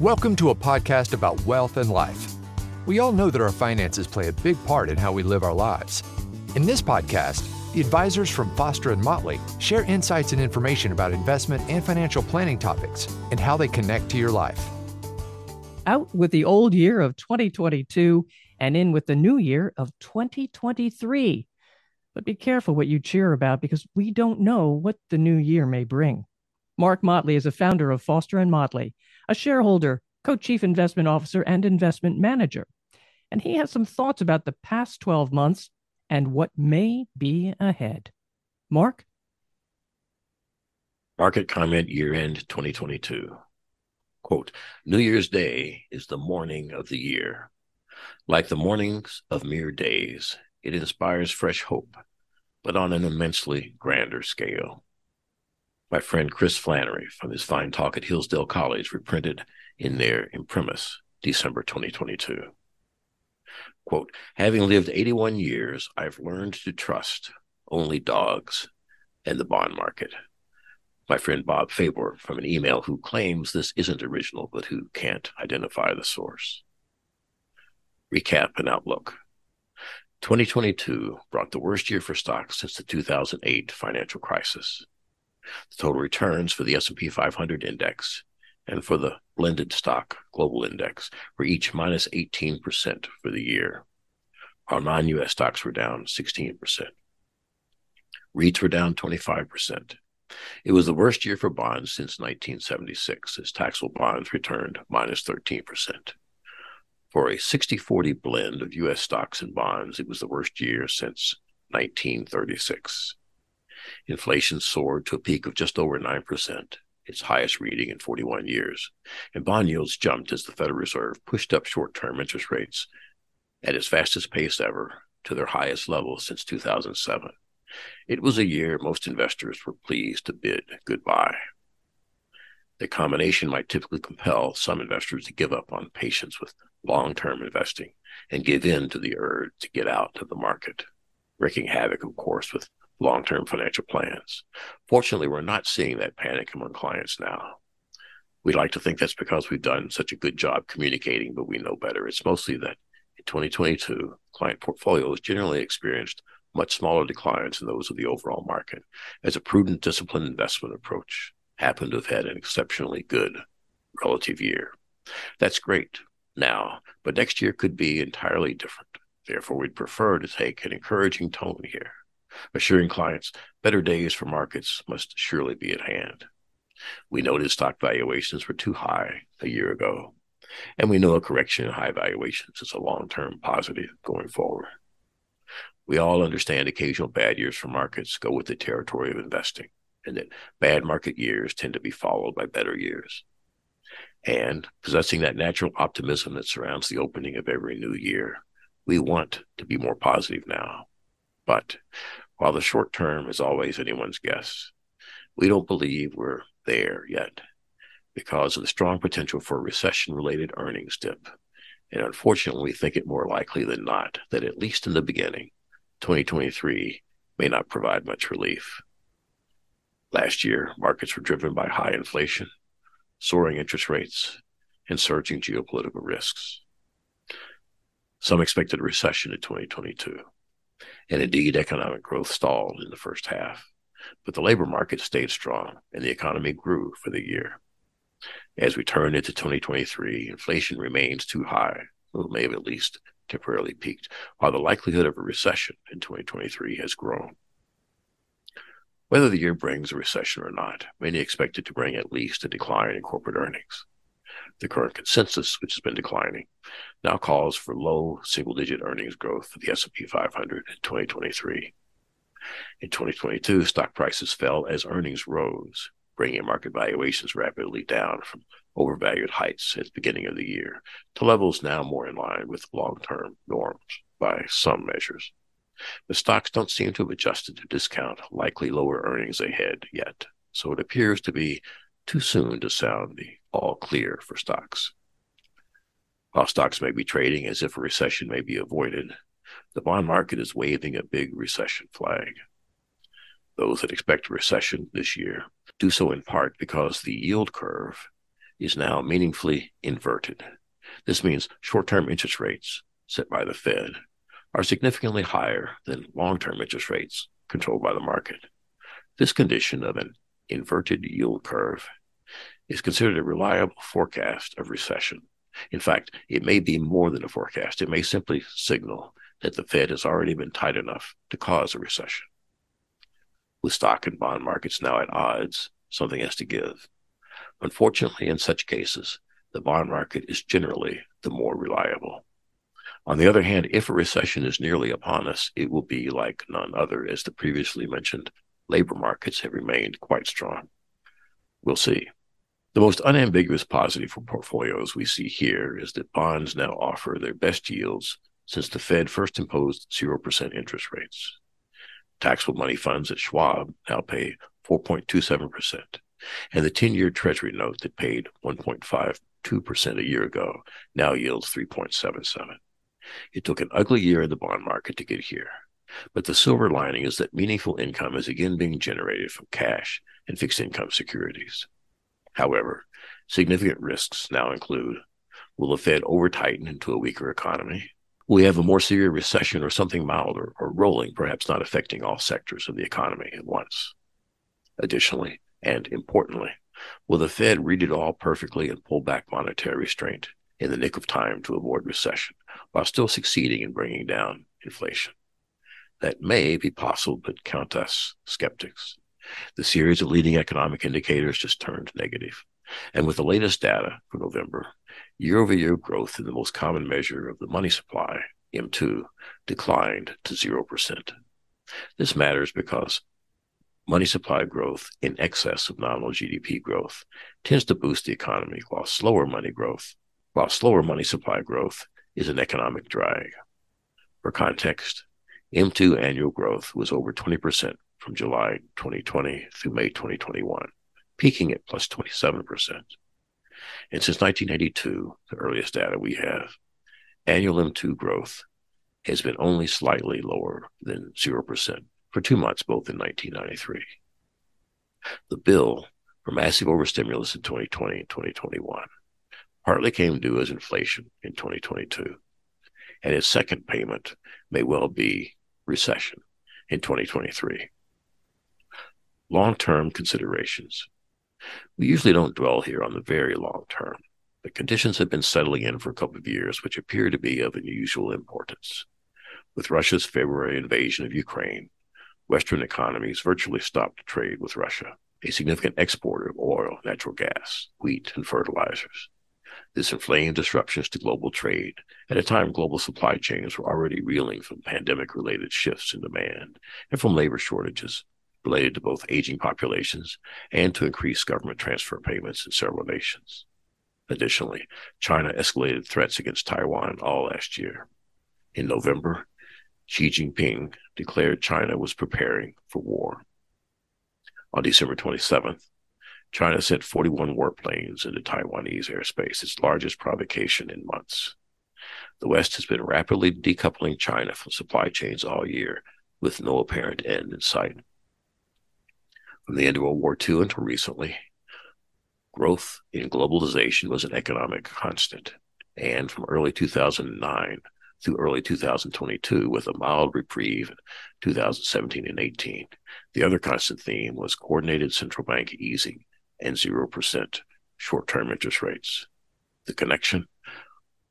Welcome to a podcast about wealth and life. We all know that our finances play a big part in how we live our lives. In this podcast, the advisors from Foster and Motley share insights and information about investment and financial planning topics and how they connect to your life. Out with the old year of 2022 and in with the new year of 2023. But be careful what you cheer about because we don't know what the new year may bring. Mark Motley is a founder of Foster and Motley, a shareholder, co-chief investment officer, and investment manager. And he has some thoughts about the past 12 months and what may be ahead. Mark? Market comment year end 2022. Quote, New Year's Day is the morning of the year. Like the mornings of mere days, it inspires fresh hope, but on an immensely grander scale. My friend Chris Flannery from his fine talk at Hillsdale College reprinted in their imprimis, December 2022. Quote, having lived 81 years, I've learned to trust only dogs and the bond market. My friend Bob Faber from an email who claims this isn't original, but who can't identify the source. Recap and outlook. 2022 brought the worst year for stocks since the 2008 financial crisis. The total returns for the S&P 500 index and for the blended stock global index were each minus 18% for the year, Our non-US stocks were down 16%. REITs were down 25%. It was the worst year for bonds since 1976 as taxable bonds returned minus 13%. For a 60 40 blend of U.S. stocks and bonds, it was the worst year since 1936. Inflation soared to a peak of just over 9%, its highest reading in 41 years, and bond yields jumped as the Federal Reserve pushed up short term interest rates at its fastest pace ever to their highest level since 2007. It was a year most investors were pleased to bid goodbye. The combination might typically compel some investors to give up on patience with long term investing and give in to the urge to get out of the market, wreaking havoc, of course, with long term financial plans. Fortunately, we're not seeing that panic among clients now. We like to think that's because we've done such a good job communicating, but we know better. It's mostly that in 2022, client portfolios generally experienced much smaller declines than those of the overall market, as a prudent, disciplined investment approach happened to have had an exceptionally good relative year. That's great now, but next year could be entirely different. Therefore, we'd prefer to take an encouraging tone here, assuring clients better days for markets must surely be at hand. We noted stock valuations were too high a year ago, and we know a correction in high valuations is a long term positive going forward. We all understand occasional bad years for markets go with the territory of investing, and that bad market years tend to be followed by better years and possessing that natural optimism that surrounds the opening of every new year. We want to be more positive now. But while the short term is always anyone's guess, we don't believe we're there yet because of the strong potential for a recession related earnings dip. And unfortunately, we think it more likely than not that at least in the beginning, 2023 may not provide much relief. Last year, markets were driven by high inflation, soaring interest rates, and surging geopolitical risks. Some expected a recession in 2022, and indeed, economic growth stalled in the first half. But the labor market stayed strong, and the economy grew for the year. As we turn into 2023, inflation remains too high, or may have at least temporarily peaked, while the likelihood of a recession in 2023 has grown. Whether the year brings a recession or not, many expect it to bring at least a decline in corporate earnings. The current consensus, which has been declining, now calls for low single-digit earnings growth for the S&P 500 in 2023. In 2022, stock prices fell as earnings rose, bringing market valuations rapidly down from overvalued heights at the beginning of the year to levels now more in line with long-term norms by some measures. The stocks don't seem to have adjusted to discount likely lower earnings ahead yet, so it appears to be too soon to sound the all clear for stocks. While stocks may be trading as if a recession may be avoided, the bond market is waving a big recession flag. Those that expect a recession this year do so in part because the yield curve is now meaningfully inverted. This means short term interest rates set by the Fed are significantly higher than long term interest rates controlled by the market. This condition of an inverted yield curve is considered a reliable forecast of recession. In fact, it may be more than a forecast. It may simply signal that the Fed has already been tight enough to cause a recession. With stock and bond markets now at odds, something has to give. Unfortunately, in such cases, the bond market is generally the more reliable. On the other hand, if a recession is nearly upon us, it will be like none other, as the previously mentioned labor markets have remained quite strong. We'll see. The most unambiguous positive for portfolios we see here is that bonds now offer their best yields since the Fed first imposed 0% interest rates. Taxable money funds at Schwab now pay 4.27%, and the 10 year Treasury note that paid 1.52% a year ago now yields 3.77. It took an ugly year in the bond market to get here, but the silver lining is that meaningful income is again being generated from cash and fixed income securities. However, significant risks now include will the Fed over tighten into a weaker economy? Will we have a more severe recession or something milder or rolling, perhaps not affecting all sectors of the economy at once? Additionally, and importantly, will the Fed read it all perfectly and pull back monetary restraint in the nick of time to avoid recession while still succeeding in bringing down inflation? That may be possible, but count us skeptics. The series of leading economic indicators just turned negative. And with the latest data for November, year over year growth in the most common measure of the money supply, M2, declined to 0%. This matters because money supply growth in excess of nominal GDP growth tends to boost the economy, while slower money growth, while slower money supply growth is an economic drag. For context, M2 annual growth was over 20% from July 2020 through May 2021, peaking at plus 27%. And since 1982, the earliest data we have, annual M2 growth has been only slightly lower than 0% for two months, both in 1993. The bill for massive overstimulus in 2020 and 2021 partly came due as inflation in 2022, and its second payment may well be recession in 2023. Long term considerations. We usually don't dwell here on the very long term, but conditions have been settling in for a couple of years which appear to be of unusual importance. With Russia's February invasion of Ukraine, Western economies virtually stopped trade with Russia, a significant exporter of oil, natural gas, wheat, and fertilizers. This inflamed disruptions to global trade at a time global supply chains were already reeling from pandemic related shifts in demand and from labor shortages related to both aging populations and to increased government transfer payments in several nations. Additionally, China escalated threats against Taiwan all last year. In November, Xi Jinping declared China was preparing for war. On December 27th, China sent 41 warplanes into Taiwanese airspace, its largest provocation in months. The West has been rapidly decoupling China from supply chains all year, with no apparent end in sight. From the end of World War II until recently, growth in globalization was an economic constant. And from early 2009 through early 2022 with a mild reprieve in 2017 and 18. The other constant theme was coordinated central bank easing and 0% short term interest rates. The connection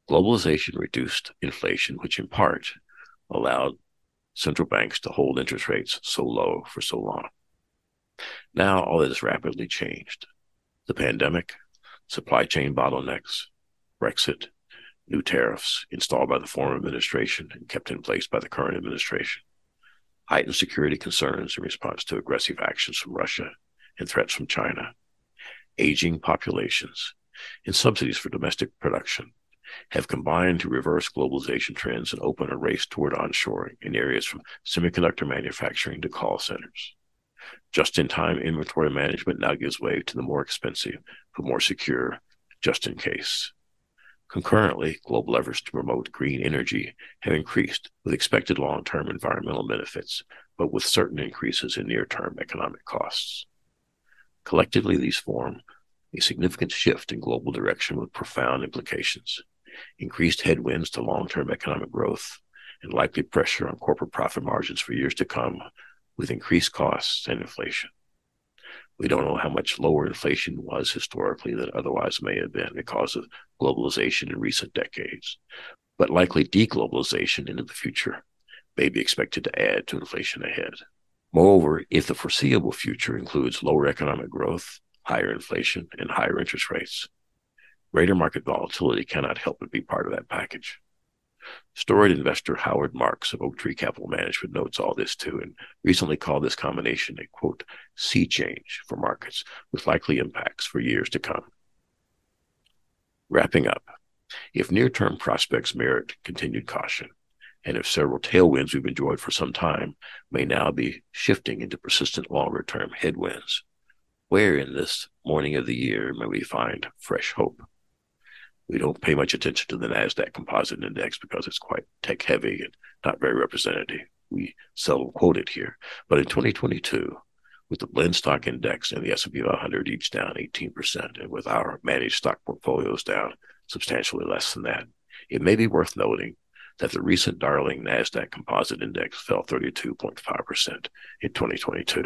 globalization reduced inflation, which in part allowed central banks to hold interest rates so low for so long. Now all that has rapidly changed. The pandemic, supply chain bottlenecks, Brexit, new tariffs installed by the former administration and kept in place by the current administration, heightened security concerns in response to aggressive actions from Russia and threats from China, aging populations, and subsidies for domestic production have combined to reverse globalization trends and open a race toward onshoring in areas from semiconductor manufacturing to call centers. Just in time inventory management now gives way to the more expensive but more secure just in case. Concurrently, global efforts to promote green energy have increased with expected long term environmental benefits, but with certain increases in near term economic costs. Collectively, these form a significant shift in global direction with profound implications, increased headwinds to long term economic growth, and likely pressure on corporate profit margins for years to come with increased costs and inflation. We don't know how much lower inflation was historically than otherwise may have been because of globalization in recent decades, but likely deglobalization into the future may be expected to add to inflation ahead. Moreover, if the foreseeable future includes lower economic growth, higher inflation, and higher interest rates, greater market volatility cannot help but be part of that package. Storied investor Howard Marks of Oaktree Capital Management notes all this too and recently called this combination a quote, sea change for markets with likely impacts for years to come. Wrapping up, if near term prospects merit continued caution, and if several tailwinds we've enjoyed for some time may now be shifting into persistent longer term headwinds, where in this morning of the year may we find fresh hope? We don't pay much attention to the NASDAQ composite index because it's quite tech heavy and not very representative. We seldom quote it here. But in 2022, with the blend stock index and the S&P 500 each down 18%, and with our managed stock portfolios down substantially less than that, it may be worth noting that the recent darling NASDAQ composite index fell 32.5% in 2022.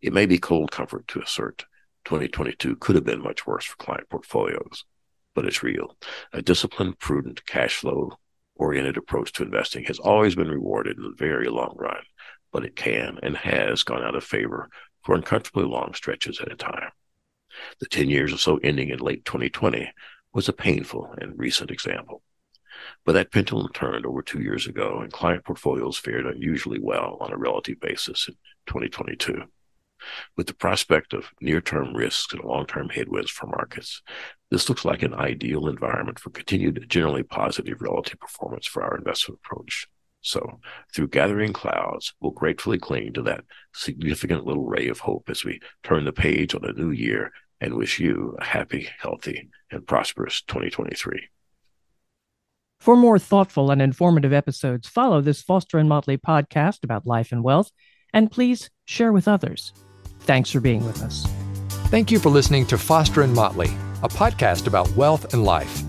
It may be cold comfort to assert 2022 could have been much worse for client portfolios, but it's real. A disciplined, prudent, cash flow oriented approach to investing has always been rewarded in the very long run, but it can and has gone out of favor for uncomfortably long stretches at a time. The 10 years or so ending in late 2020 was a painful and recent example. But that pendulum turned over two years ago, and client portfolios fared unusually well on a relative basis in 2022. With the prospect of near term risks and long term headwinds for markets, this looks like an ideal environment for continued generally positive relative performance for our investment approach. So, through gathering clouds, we'll gratefully cling to that significant little ray of hope as we turn the page on a new year and wish you a happy, healthy, and prosperous 2023. For more thoughtful and informative episodes, follow this Foster and Motley podcast about life and wealth, and please share with others. Thanks for being with us. Thank you for listening to Foster and Motley, a podcast about wealth and life.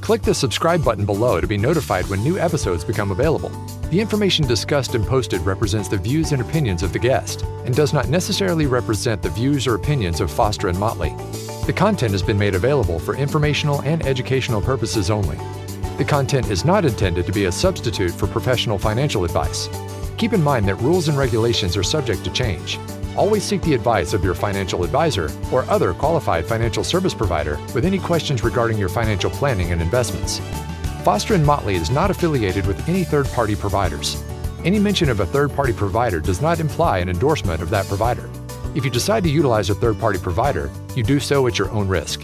Click the subscribe button below to be notified when new episodes become available. The information discussed and posted represents the views and opinions of the guest and does not necessarily represent the views or opinions of Foster and Motley. The content has been made available for informational and educational purposes only. The content is not intended to be a substitute for professional financial advice. Keep in mind that rules and regulations are subject to change Always seek the advice of your financial advisor or other qualified financial service provider with any questions regarding your financial planning and investments. Foster and Motley is not affiliated with any third-party providers. Any mention of a third-party provider does not imply an endorsement of that provider. If you decide to utilize a third-party provider, you do so at your own risk.